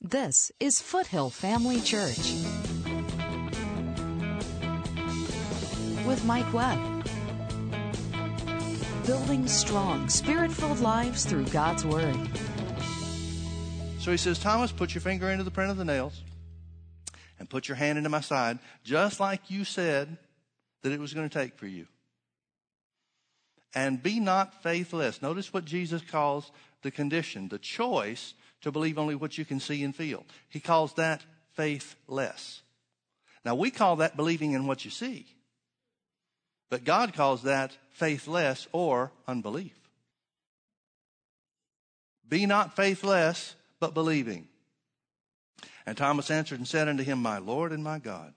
This is Foothill Family Church with Mike Webb. Building strong, spirit filled lives through God's Word. So he says, Thomas, put your finger into the print of the nails and put your hand into my side, just like you said that it was going to take for you. And be not faithless. Notice what Jesus calls the condition, the choice to believe only what you can see and feel. He calls that faithless. Now we call that believing in what you see. But God calls that faithless or unbelief. Be not faithless, but believing. And Thomas answered and said unto him, My Lord and my God.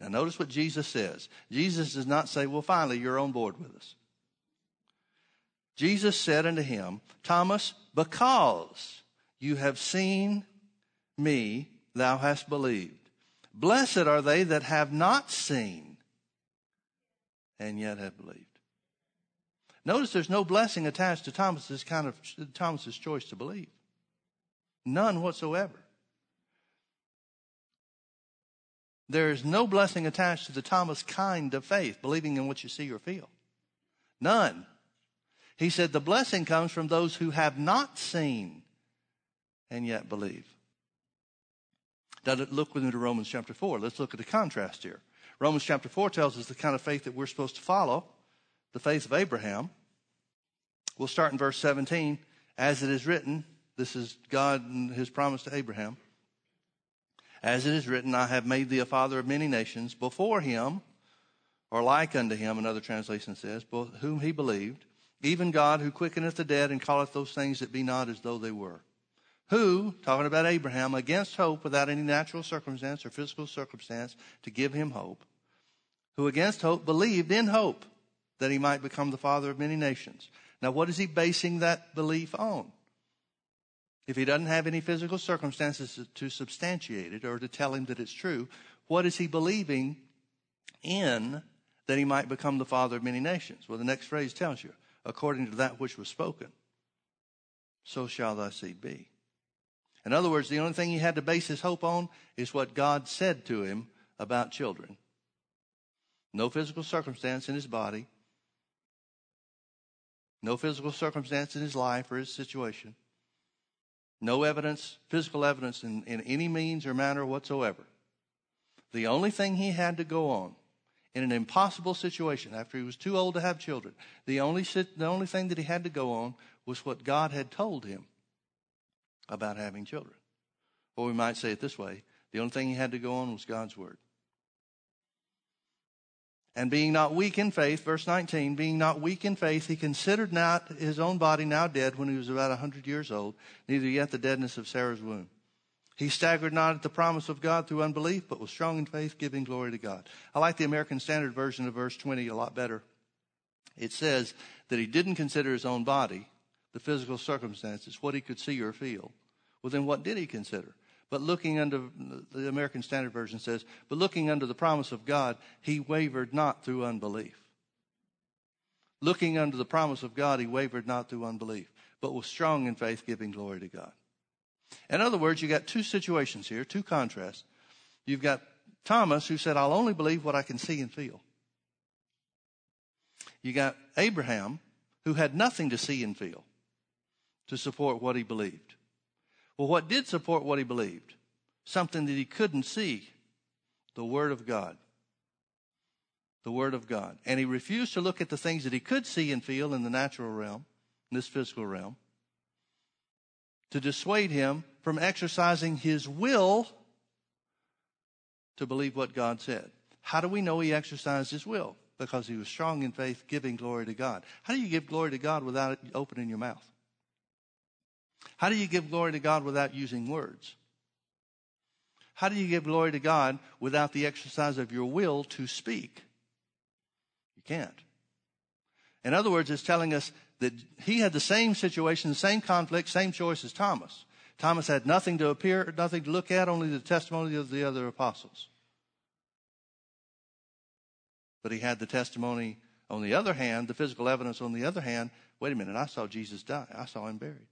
Now notice what Jesus says. Jesus does not say, Well, finally, you're on board with us. Jesus said unto him, Thomas, because you have seen me, thou hast believed. Blessed are they that have not seen and yet have believed. Notice there's no blessing attached to Thomas's kind of Thomas's choice to believe. None whatsoever. There is no blessing attached to the Thomas kind of faith, believing in what you see or feel. None. He said the blessing comes from those who have not seen and yet believe. Look with me to Romans chapter 4. Let's look at the contrast here. Romans chapter 4 tells us the kind of faith that we're supposed to follow, the faith of Abraham. We'll start in verse 17. As it is written, this is God and his promise to Abraham. As it is written, I have made thee a father of many nations before him, or like unto him, another translation says, whom he believed, even God who quickeneth the dead and calleth those things that be not as though they were. Who, talking about Abraham, against hope, without any natural circumstance or physical circumstance to give him hope, who against hope believed in hope that he might become the father of many nations. Now, what is he basing that belief on? If he doesn't have any physical circumstances to substantiate it or to tell him that it's true, what is he believing in that he might become the father of many nations? Well, the next phrase tells you, according to that which was spoken, so shall thy seed be. In other words, the only thing he had to base his hope on is what God said to him about children. No physical circumstance in his body, no physical circumstance in his life or his situation. No evidence, physical evidence in, in any means or manner whatsoever. The only thing he had to go on in an impossible situation after he was too old to have children, the only, the only thing that he had to go on was what God had told him about having children. Or we might say it this way the only thing he had to go on was God's word. And being not weak in faith, verse 19, being not weak in faith, he considered not his own body now dead when he was about a hundred years old, neither yet the deadness of Sarah's womb. He staggered not at the promise of God through unbelief, but was strong in faith, giving glory to God. I like the American Standard Version of verse 20 a lot better. It says that he didn't consider his own body, the physical circumstances, what he could see or feel. Well, then what did he consider? But looking under, the American Standard Version says, but looking under the promise of God, he wavered not through unbelief. Looking under the promise of God, he wavered not through unbelief, but was strong in faith, giving glory to God. In other words, you got two situations here, two contrasts. You've got Thomas who said, I'll only believe what I can see and feel. You got Abraham who had nothing to see and feel to support what he believed. Well, what did support what he believed? Something that he couldn't see the Word of God. The Word of God. And he refused to look at the things that he could see and feel in the natural realm, in this physical realm, to dissuade him from exercising his will to believe what God said. How do we know he exercised his will? Because he was strong in faith, giving glory to God. How do you give glory to God without opening your mouth? How do you give glory to God without using words? How do you give glory to God without the exercise of your will to speak? You can't. In other words, it's telling us that he had the same situation, the same conflict, same choice as Thomas. Thomas had nothing to appear, nothing to look at, only the testimony of the other apostles. But he had the testimony on the other hand, the physical evidence on the other hand. Wait a minute, I saw Jesus die. I saw him buried.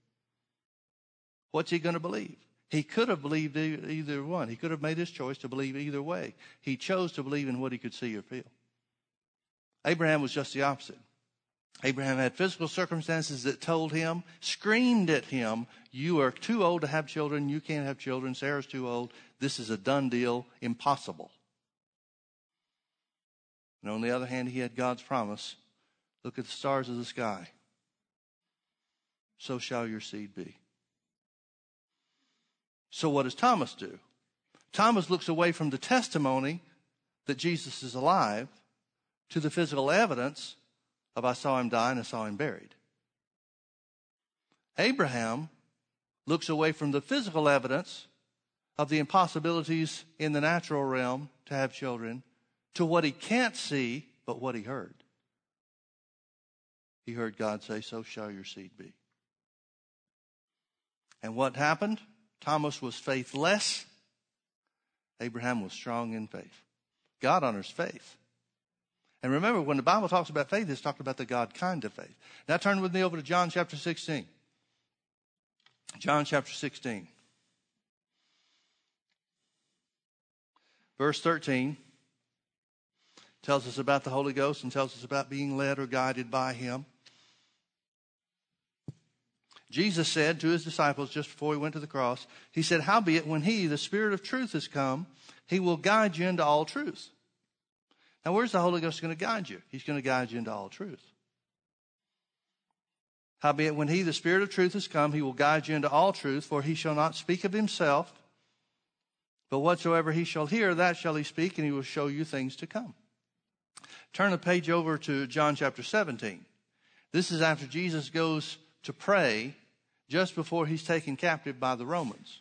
What's he going to believe? He could have believed either one. He could have made his choice to believe either way. He chose to believe in what he could see or feel. Abraham was just the opposite. Abraham had physical circumstances that told him, screamed at him, You are too old to have children. You can't have children. Sarah's too old. This is a done deal. Impossible. And on the other hand, he had God's promise Look at the stars of the sky. So shall your seed be. So, what does Thomas do? Thomas looks away from the testimony that Jesus is alive to the physical evidence of I saw him die and I saw him buried. Abraham looks away from the physical evidence of the impossibilities in the natural realm to have children to what he can't see, but what he heard. He heard God say, So shall your seed be. And what happened? Thomas was faithless. Abraham was strong in faith. God honors faith. And remember, when the Bible talks about faith, it's talking about the God kind of faith. Now turn with me over to John chapter 16. John chapter 16. Verse 13 tells us about the Holy Ghost and tells us about being led or guided by Him. Jesus said to his disciples just before he went to the cross, He said, Howbeit, when He, the Spirit of truth, has come, He will guide you into all truth. Now, where's the Holy Ghost going to guide you? He's going to guide you into all truth. Howbeit, when he, the Spirit of truth, is come, he will guide you into all truth, for he shall not speak of himself, but whatsoever he shall hear, that shall he speak, and he will show you things to come. Turn the page over to John chapter 17. This is after Jesus goes to pray just before he's taken captive by the Romans.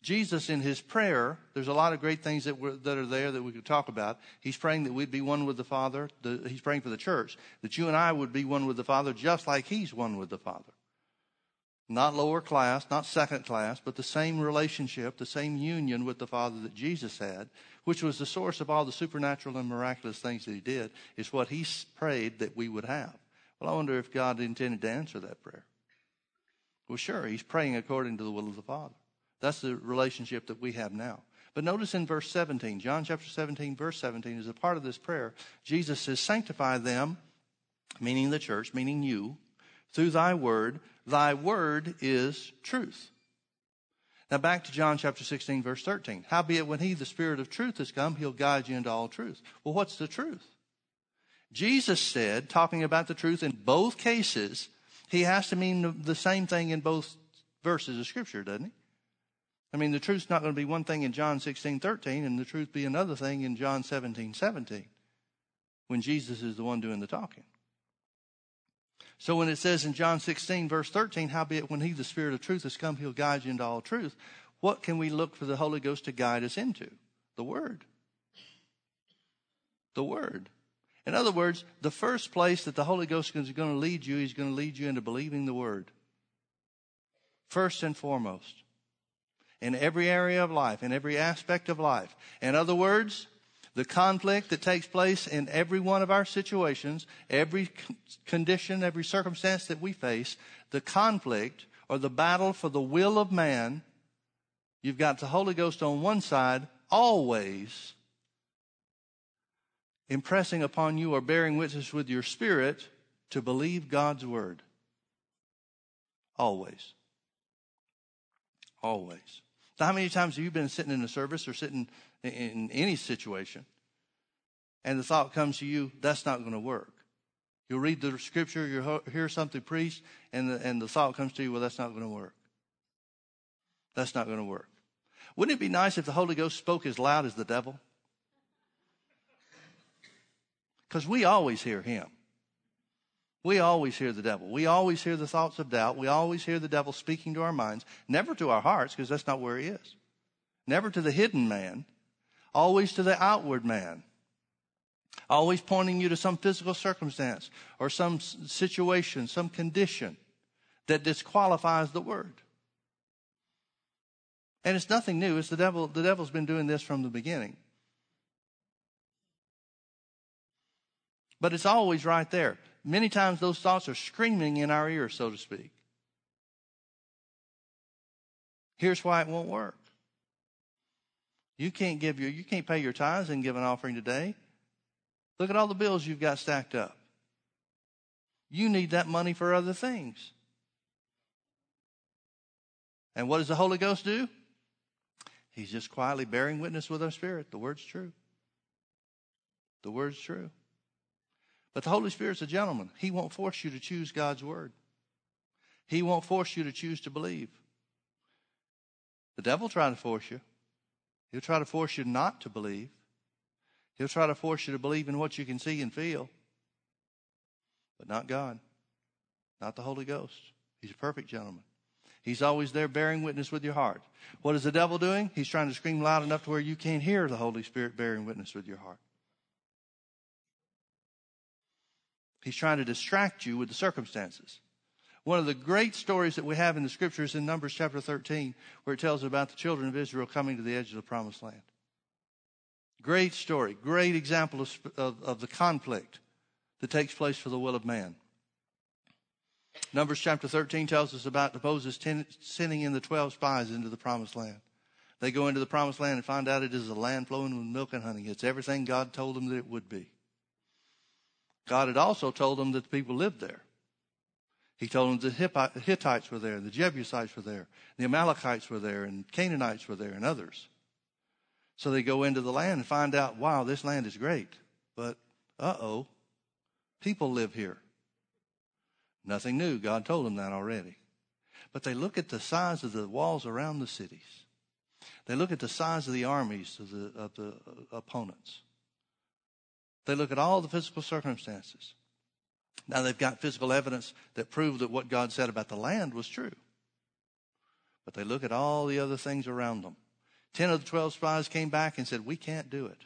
Jesus, in his prayer, there's a lot of great things that, that are there that we could talk about. He's praying that we'd be one with the Father. The, he's praying for the church, that you and I would be one with the Father, just like he's one with the Father. Not lower class, not second class, but the same relationship, the same union with the Father that Jesus had, which was the source of all the supernatural and miraculous things that he did, is what he prayed that we would have. Well, I wonder if God intended to answer that prayer. Well, sure, he's praying according to the will of the Father. That's the relationship that we have now. But notice in verse 17, John chapter 17, verse 17, is a part of this prayer. Jesus says, Sanctify them, meaning the church, meaning you, through thy word. Thy word is truth. Now back to John chapter 16, verse 13. Howbeit, when he, the Spirit of truth, has come, he'll guide you into all truth. Well, what's the truth? Jesus said, talking about the truth in both cases, he has to mean the same thing in both verses of Scripture, doesn't he? I mean, the truth's not going to be one thing in John 16, 13, and the truth be another thing in John 17, 17, when Jesus is the one doing the talking. So when it says in John 16, verse 13, howbeit when he, the Spirit of truth, has come, he'll guide you into all truth, what can we look for the Holy Ghost to guide us into? The Word. The Word. In other words, the first place that the Holy Ghost is going to lead you, he's going to lead you into believing the Word. First and foremost in every area of life, in every aspect of life. In other words, the conflict that takes place in every one of our situations, every condition, every circumstance that we face, the conflict or the battle for the will of man, you've got the Holy Ghost on one side, always impressing upon you or bearing witness with your spirit to believe God's word. Always. Always. So how many times have you been sitting in a service or sitting in any situation and the thought comes to you, that's not going to work? You'll read the scripture, you'll hear something preached, and the, and the thought comes to you, well, that's not going to work. That's not going to work. Wouldn't it be nice if the Holy Ghost spoke as loud as the devil? Because we always hear him. We always hear the devil. We always hear the thoughts of doubt. We always hear the devil speaking to our minds, never to our hearts, because that's not where he is. Never to the hidden man, always to the outward man. Always pointing you to some physical circumstance or some situation, some condition that disqualifies the word. And it's nothing new. It's the devil. The devil's been doing this from the beginning. But it's always right there many times those thoughts are screaming in our ears, so to speak. Here's why it won't work. You can't give your, you can't pay your tithes and give an offering today. Look at all the bills you've got stacked up. You need that money for other things. And what does the Holy Ghost do? He's just quietly bearing witness with our spirit. The word's true. The word's true. But the Holy Spirit's a gentleman. He won't force you to choose God's word. He won't force you to choose to believe. The devil try to force you. He'll try to force you not to believe. He'll try to force you to believe in what you can see and feel. But not God. Not the Holy Ghost. He's a perfect gentleman. He's always there bearing witness with your heart. What is the devil doing? He's trying to scream loud enough to where you can't hear the Holy Spirit bearing witness with your heart. He's trying to distract you with the circumstances. One of the great stories that we have in the scriptures in Numbers chapter 13, where it tells about the children of Israel coming to the edge of the promised land. Great story, great example of, of, of the conflict that takes place for the will of man. Numbers chapter 13 tells us about Moses ten, sending in the 12 spies into the promised land. They go into the promised land and find out it is a land flowing with milk and honey. It's everything God told them that it would be. God had also told them that the people lived there. He told them the Hittites were there, the Jebusites were there, the Amalekites were there, and Canaanites were there, and others. So they go into the land and find out, wow, this land is great. But, uh oh, people live here. Nothing new. God told them that already. But they look at the size of the walls around the cities. They look at the size of the armies of the, of the opponents. They look at all the physical circumstances. Now they've got physical evidence that prove that what God said about the land was true. But they look at all the other things around them. Ten of the twelve spies came back and said, We can't do it.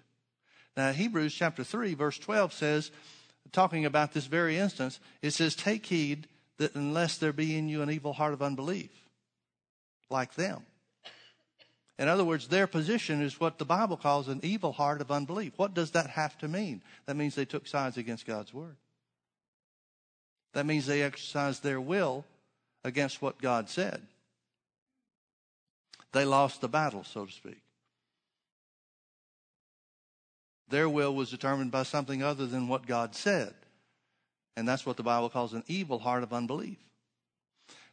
Now Hebrews chapter 3, verse 12 says, talking about this very instance, it says, Take heed that unless there be in you an evil heart of unbelief, like them. In other words, their position is what the Bible calls an evil heart of unbelief. What does that have to mean? That means they took sides against God's word. That means they exercised their will against what God said. They lost the battle, so to speak. Their will was determined by something other than what God said. And that's what the Bible calls an evil heart of unbelief.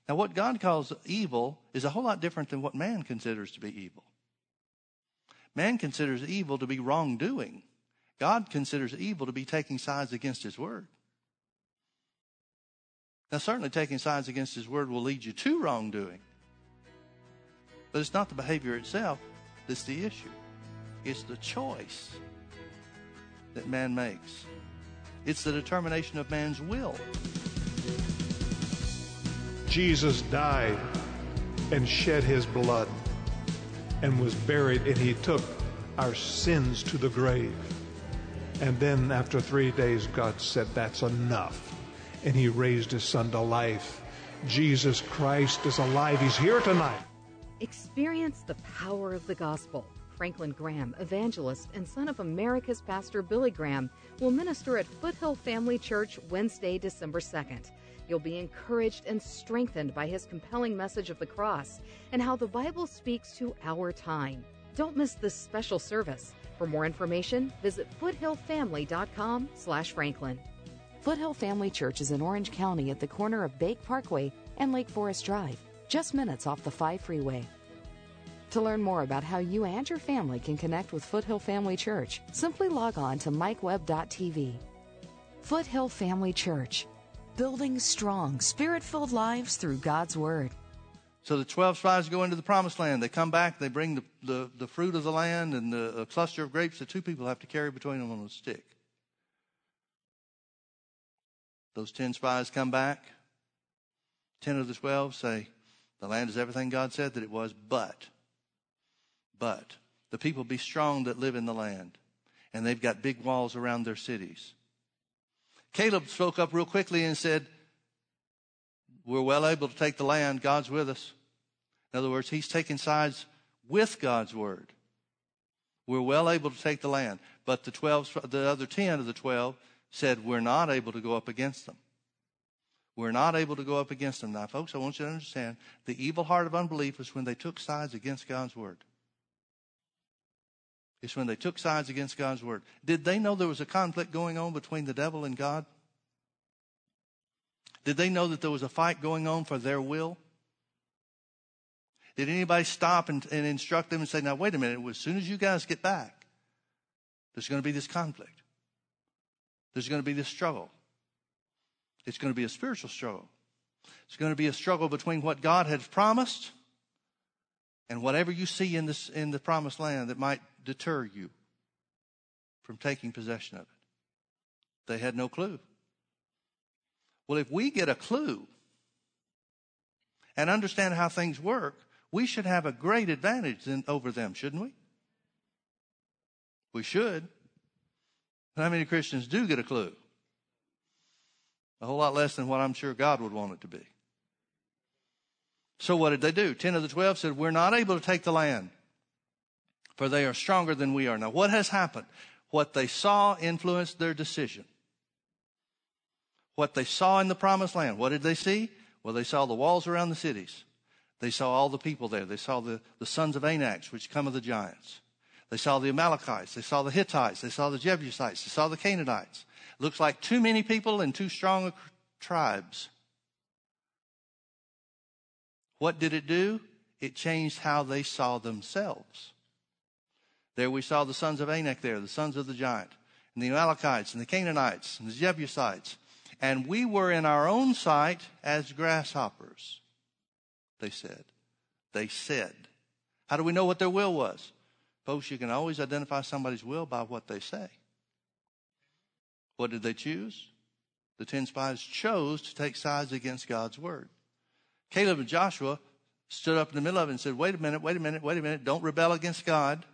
Now, what God calls evil is a whole lot different than what man considers to be evil. Man considers evil to be wrongdoing. God considers evil to be taking sides against His Word. Now, certainly taking sides against His Word will lead you to wrongdoing. But it's not the behavior itself that's the issue, it's the choice that man makes. It's the determination of man's will. Jesus died and shed his blood and was buried, and he took our sins to the grave. And then after three days, God said, That's enough. And he raised his son to life. Jesus Christ is alive. He's here tonight. Experience the power of the gospel. Franklin Graham, evangelist and son of America's pastor Billy Graham, will minister at Foothill Family Church Wednesday, December 2nd. You'll be encouraged and strengthened by his compelling message of the cross and how the Bible speaks to our time. Don't miss this special service. For more information, visit foothillfamily.com/franklin. Foothill Family Church is in Orange County at the corner of Bake Parkway and Lake Forest Drive, just minutes off the 5 freeway. To learn more about how you and your family can connect with Foothill Family Church, simply log on to mikewebb.tv. Foothill Family Church, building strong, spirit filled lives through God's Word. So the 12 spies go into the promised land. They come back, they bring the, the, the fruit of the land and the, a cluster of grapes that two people have to carry between them on a stick. Those 10 spies come back. 10 of the 12 say, The land is everything God said that it was, but but the people be strong that live in the land, and they've got big walls around their cities. Caleb spoke up real quickly and said, We're well able to take the land. God's with us. In other words, he's taking sides with God's word. We're well able to take the land. But the 12, the other 10 of the 12 said, We're not able to go up against them. We're not able to go up against them. Now, folks, I want you to understand the evil heart of unbelief was when they took sides against God's word. It's when they took sides against God's word. Did they know there was a conflict going on between the devil and God? Did they know that there was a fight going on for their will? Did anybody stop and, and instruct them and say, now, wait a minute, as soon as you guys get back, there's going to be this conflict. There's going to be this struggle. It's going to be a spiritual struggle. It's going to be a struggle between what God has promised and whatever you see in this in the promised land that might deter you from taking possession of it. They had no clue. Well, if we get a clue and understand how things work, we should have a great advantage in, over them, shouldn't we? We should. But How many Christians do get a clue? A whole lot less than what I'm sure God would want it to be. So what did they do? Ten of the twelve said, We're not able to take the land, for they are stronger than we are. Now, what has happened? What they saw influenced their decision. What they saw in the promised land, what did they see? Well, they saw the walls around the cities. They saw all the people there. They saw the, the sons of Anak, which come of the giants. They saw the Amalekites. They saw the Hittites. They saw the Jebusites. They saw the Canaanites. Looks like too many people and too strong tribes. What did it do? It changed how they saw themselves. There we saw the sons of Anak there, the sons of the giant, and the Amalekites, and the Canaanites, and the Jebusites. And we were in our own sight as grasshoppers, they said. They said. How do we know what their will was? Folks, you can always identify somebody's will by what they say. What did they choose? The ten spies chose to take sides against God's word. Caleb and Joshua stood up in the middle of it and said, Wait a minute, wait a minute, wait a minute. Don't rebel against God.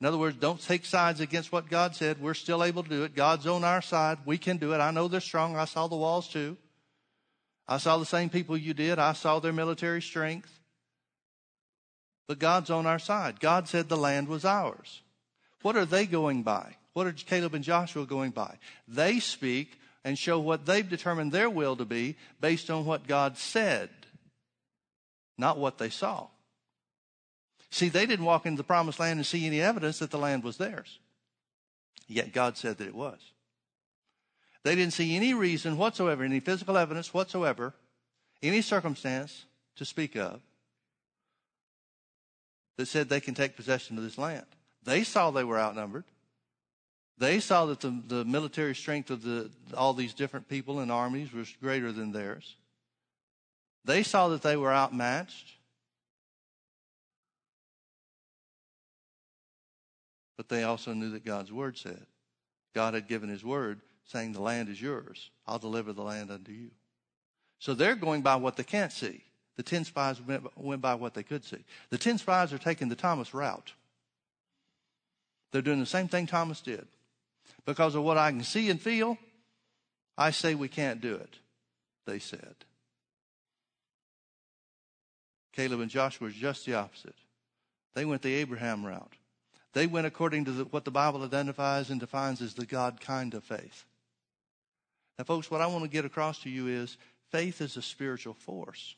In other words, don't take sides against what God said. We're still able to do it. God's on our side. We can do it. I know they're strong. I saw the walls too. I saw the same people you did. I saw their military strength. But God's on our side. God said the land was ours. What are they going by? What are Caleb and Joshua going by? They speak and show what they've determined their will to be based on what God said, not what they saw. See, they didn't walk into the promised land and see any evidence that the land was theirs. Yet God said that it was. They didn't see any reason whatsoever, any physical evidence whatsoever, any circumstance to speak of that said they can take possession of this land. They saw they were outnumbered. They saw that the, the military strength of the, all these different people and armies was greater than theirs. They saw that they were outmatched. But they also knew that God's word said. God had given his word saying, The land is yours. I'll deliver the land unto you. So they're going by what they can't see. The ten spies went by what they could see. The ten spies are taking the Thomas route. They're doing the same thing Thomas did because of what I can see and feel, I say we can't do it, they said. Caleb and Joshua were just the opposite. They went the Abraham route. They went according to the, what the Bible identifies and defines as the God kind of faith. Now, folks, what I want to get across to you is faith is a spiritual force.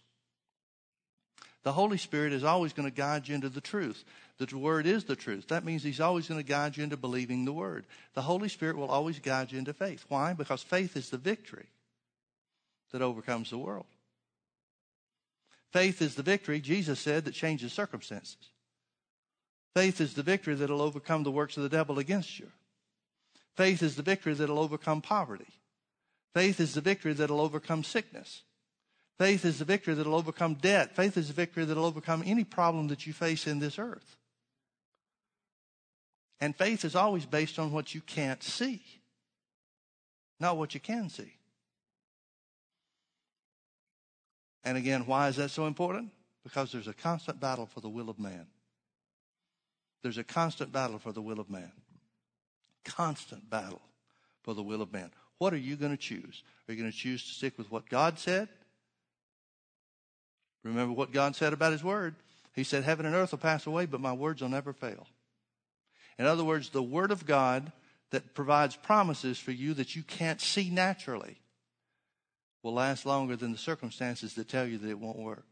The Holy Spirit is always going to guide you into the truth. The Word is the truth. That means He's always going to guide you into believing the Word. The Holy Spirit will always guide you into faith. Why? Because faith is the victory that overcomes the world. Faith is the victory, Jesus said, that changes circumstances. Faith is the victory that will overcome the works of the devil against you. Faith is the victory that will overcome poverty. Faith is the victory that will overcome sickness. Faith is the victory that will overcome debt. Faith is the victory that will overcome any problem that you face in this earth. And faith is always based on what you can't see, not what you can see. And again, why is that so important? Because there's a constant battle for the will of man. There's a constant battle for the will of man. Constant battle for the will of man. What are you going to choose? Are you going to choose to stick with what God said? Remember what God said about His Word. He said, Heaven and earth will pass away, but my words will never fail. In other words, the Word of God that provides promises for you that you can't see naturally will last longer than the circumstances that tell you that it won't work.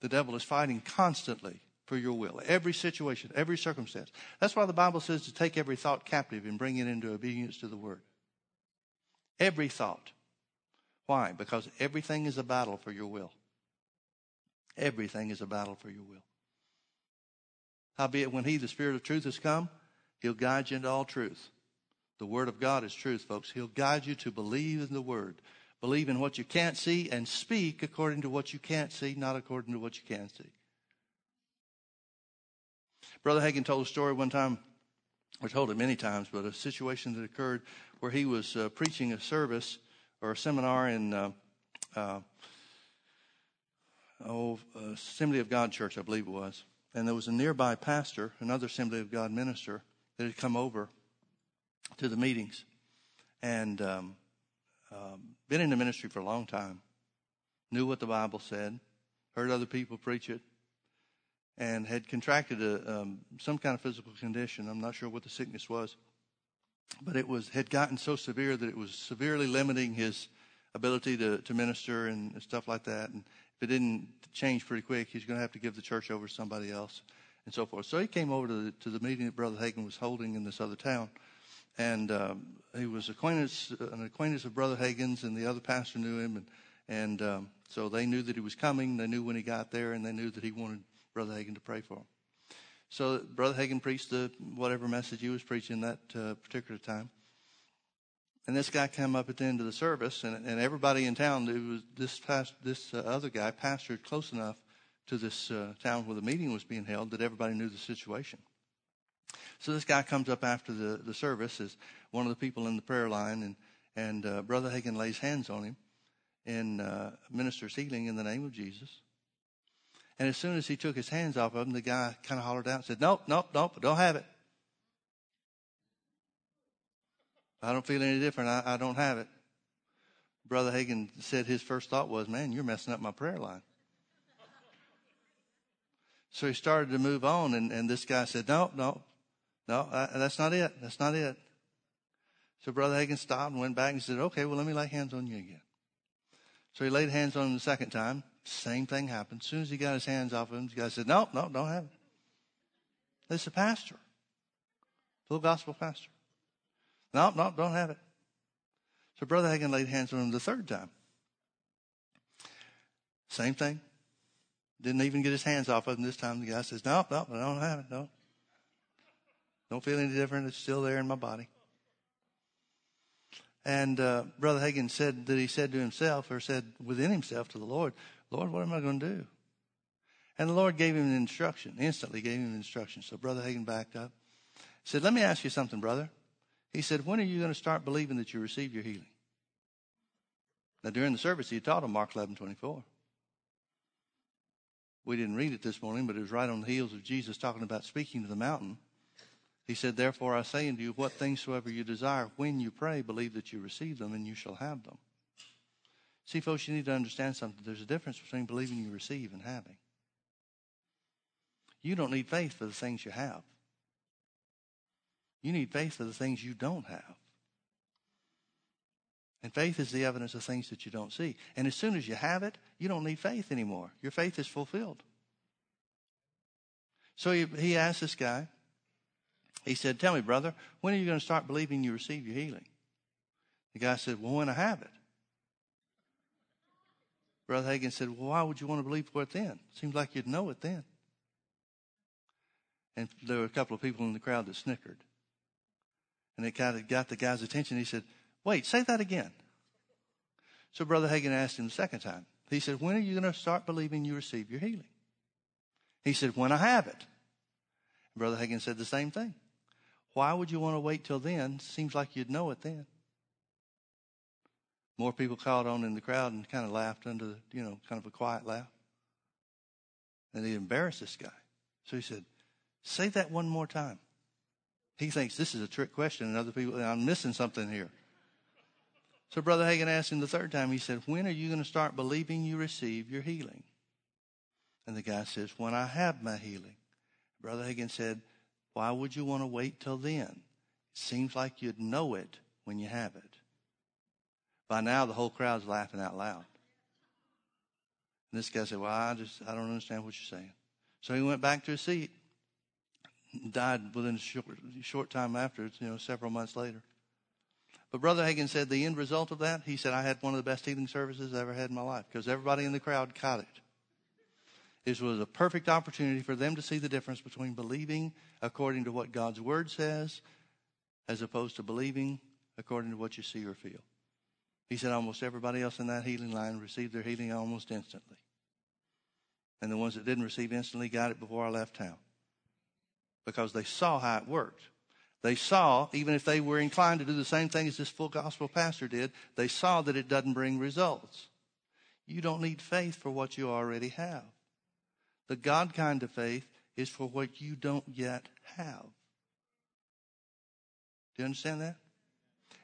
The devil is fighting constantly for your will, every situation, every circumstance. That's why the Bible says to take every thought captive and bring it into obedience to the word. Every thought. Why? Because everything is a battle for your will. Everything is a battle for your will. Howbeit, when He, the Spirit of truth, has come, He'll guide you into all truth. The Word of God is truth, folks. He'll guide you to believe in the Word. Believe in what you can't see and speak according to what you can't see, not according to what you can see. Brother Hagin told a story one time, or told it many times, but a situation that occurred where he was uh, preaching a service or a seminar in uh, uh, oh, Assembly of God Church, I believe it was. And there was a nearby pastor, another Assembly of God minister, that had come over to the meetings and um, um, been in the ministry for a long time, knew what the Bible said, heard other people preach it, and had contracted a, um, some kind of physical condition. I'm not sure what the sickness was, but it was had gotten so severe that it was severely limiting his ability to, to minister and stuff like that. And if it didn't change pretty quick, he's going to have to give the church over to somebody else and so forth. So he came over to the, to the meeting that Brother Hagin was holding in this other town. And um, he was acquaintance, an acquaintance of Brother Hagin's, and the other pastor knew him. And, and um, so they knew that he was coming. They knew when he got there, and they knew that he wanted Brother Hagin to pray for him. So Brother Hagin preached the whatever message he was preaching that uh, particular time. And this guy came up at the end of the service, and, and everybody in town, it was this past, this uh, other guy pastored close enough to this uh, town where the meeting was being held that everybody knew the situation. So this guy comes up after the, the service as one of the people in the prayer line, and, and uh, Brother Hagin lays hands on him and uh, ministers healing in the name of Jesus. And as soon as he took his hands off of him, the guy kind of hollered out and said, Nope, nope, nope, don't have it. I don't feel any different. I, I don't have it. Brother Hagin said his first thought was, Man, you're messing up my prayer line. So he started to move on, and, and this guy said, No, no, no, uh, that's not it. That's not it. So Brother Hagin stopped and went back and said, Okay, well, let me lay hands on you again. So he laid hands on him the second time. Same thing happened. As soon as he got his hands off of him, the guy said, No, no, don't have it. It's a pastor, full gospel pastor. No, no, don't have it. So Brother Hagin laid hands on him the third time. Same thing. Didn't even get his hands off of him this time. The guy says, No, no, I don't have it. No. Don't feel any different. It's still there in my body. And uh, Brother Hagin said that he said to himself, or said within himself to the Lord, Lord, what am I going to do? And the Lord gave him an instruction, instantly gave him an instruction. So Brother Hagin backed up. Said, Let me ask you something, brother. He said, When are you going to start believing that you received your healing? Now, during the service, he taught him Mark 11 24. We didn't read it this morning, but it was right on the heels of Jesus talking about speaking to the mountain. He said, Therefore I say unto you, what things soever you desire, when you pray, believe that you receive them, and you shall have them. See, folks, you need to understand something. There's a difference between believing you receive and having. You don't need faith for the things you have. You need faith for the things you don't have. And faith is the evidence of things that you don't see. And as soon as you have it, you don't need faith anymore. Your faith is fulfilled. So he, he asked this guy, he said, Tell me, brother, when are you going to start believing you receive your healing? The guy said, Well, when I have it. Brother Hagin said, Well, why would you want to believe for it then? Seems like you'd know it then. And there were a couple of people in the crowd that snickered. And it kind of got the guy's attention. He said, Wait, say that again. So Brother Hagin asked him the second time. He said, When are you going to start believing you receive your healing? He said, When I have it. Brother Hagin said the same thing. Why would you want to wait till then? Seems like you'd know it then. More people caught on in the crowd and kind of laughed under, the, you know, kind of a quiet laugh. And he embarrassed this guy. So he said, Say that one more time. He thinks this is a trick question, and other people, I'm missing something here. So Brother Hagin asked him the third time, he said, When are you going to start believing you receive your healing? And the guy says, When I have my healing. Brother Hagin said, Why would you want to wait till then? It seems like you'd know it when you have it. By now, the whole crowd's laughing out loud. And this guy said, Well, I just, I don't understand what you're saying. So he went back to his seat, died within a short, short time after, you know, several months later. But Brother Hagin said the end result of that, he said, I had one of the best healing services I ever had in my life because everybody in the crowd caught it. This was a perfect opportunity for them to see the difference between believing according to what God's Word says as opposed to believing according to what you see or feel. He said almost everybody else in that healing line received their healing almost instantly. And the ones that didn't receive instantly got it before I left town because they saw how it worked. They saw, even if they were inclined to do the same thing as this full gospel pastor did, they saw that it doesn't bring results. You don't need faith for what you already have. The God kind of faith is for what you don't yet have. Do you understand that?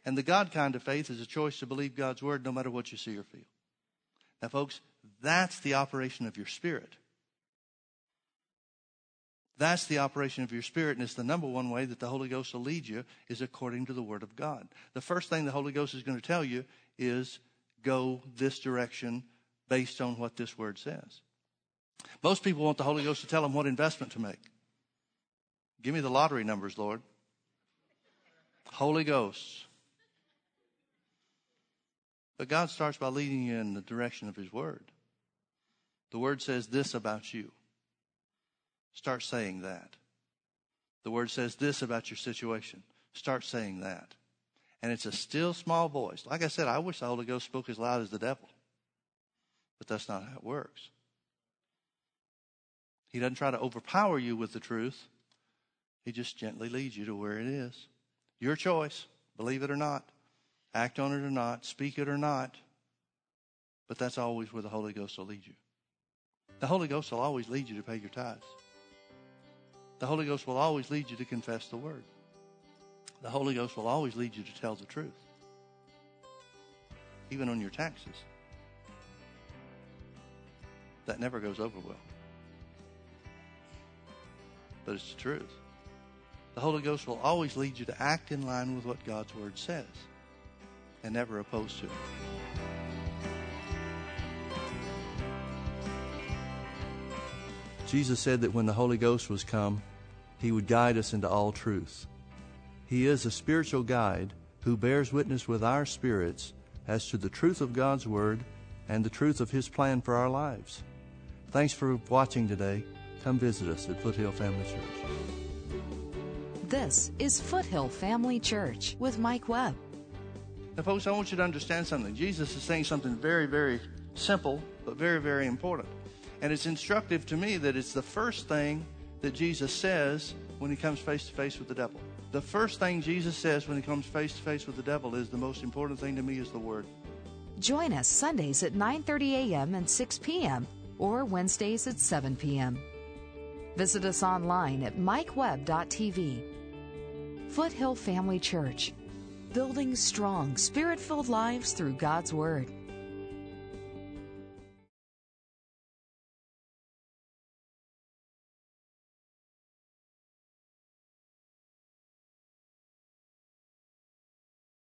And the God kind of faith is a choice to believe God's word no matter what you see or feel. Now, folks, that's the operation of your spirit. That's the operation of your spirit, and it's the number one way that the Holy Ghost will lead you is according to the Word of God. The first thing the Holy Ghost is going to tell you is go this direction based on what this Word says. Most people want the Holy Ghost to tell them what investment to make. Give me the lottery numbers, Lord. Holy Ghost. But God starts by leading you in the direction of His Word. The Word says this about you. Start saying that. The word says this about your situation. Start saying that. And it's a still small voice. Like I said, I wish the Holy Ghost spoke as loud as the devil. But that's not how it works. He doesn't try to overpower you with the truth. He just gently leads you to where it is. Your choice, believe it or not, act on it or not, speak it or not. But that's always where the Holy Ghost will lead you. The Holy Ghost will always lead you to pay your tithes. The Holy Ghost will always lead you to confess the word. The Holy Ghost will always lead you to tell the truth, even on your taxes. That never goes over well. But it's the truth. The Holy Ghost will always lead you to act in line with what God's Word says and never oppose to it. Jesus said that when the Holy Ghost was come, he would guide us into all truth. He is a spiritual guide who bears witness with our spirits as to the truth of God's Word and the truth of His plan for our lives. Thanks for watching today. Come visit us at Foothill Family Church. This is Foothill Family Church with Mike Webb. Now, folks, I want you to understand something. Jesus is saying something very, very simple, but very, very important. And it's instructive to me that it's the first thing that Jesus says when he comes face to face with the devil. The first thing Jesus says when he comes face to face with the devil is the most important thing to me is the word. Join us Sundays at 9:30 a.m. and 6 p.m. or Wednesdays at 7 p.m. Visit us online at mikewebb.tv. Foothill Family Church, building strong, spirit-filled lives through God's word.